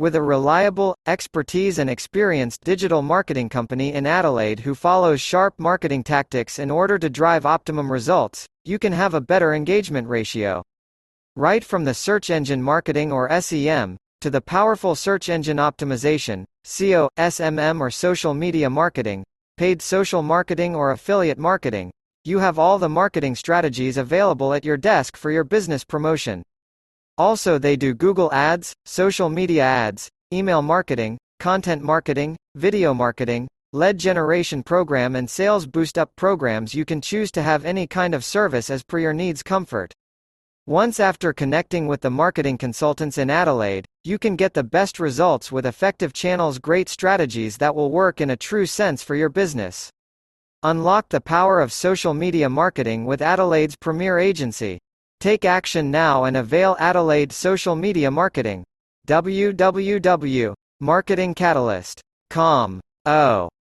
With a reliable, expertise and experienced digital marketing company in Adelaide who follows sharp marketing tactics in order to drive optimum results, you can have a better engagement ratio. Right from the search engine marketing or SEM, to the powerful search engine optimization, SEO, SMM or social media marketing, paid social marketing or affiliate marketing, you have all the marketing strategies available at your desk for your business promotion. Also they do Google Ads, social media ads, email marketing, content marketing, video marketing, lead generation program and sales boost up programs you can choose to have any kind of service as per your needs comfort. Once after connecting with the marketing consultants in Adelaide, you can get the best results with effective channels great strategies that will work in a true sense for your business. Unlock the power of social media marketing with Adelaide's premier agency. Take action now and avail Adelaide social media marketing. www.marketingcatalyst.com.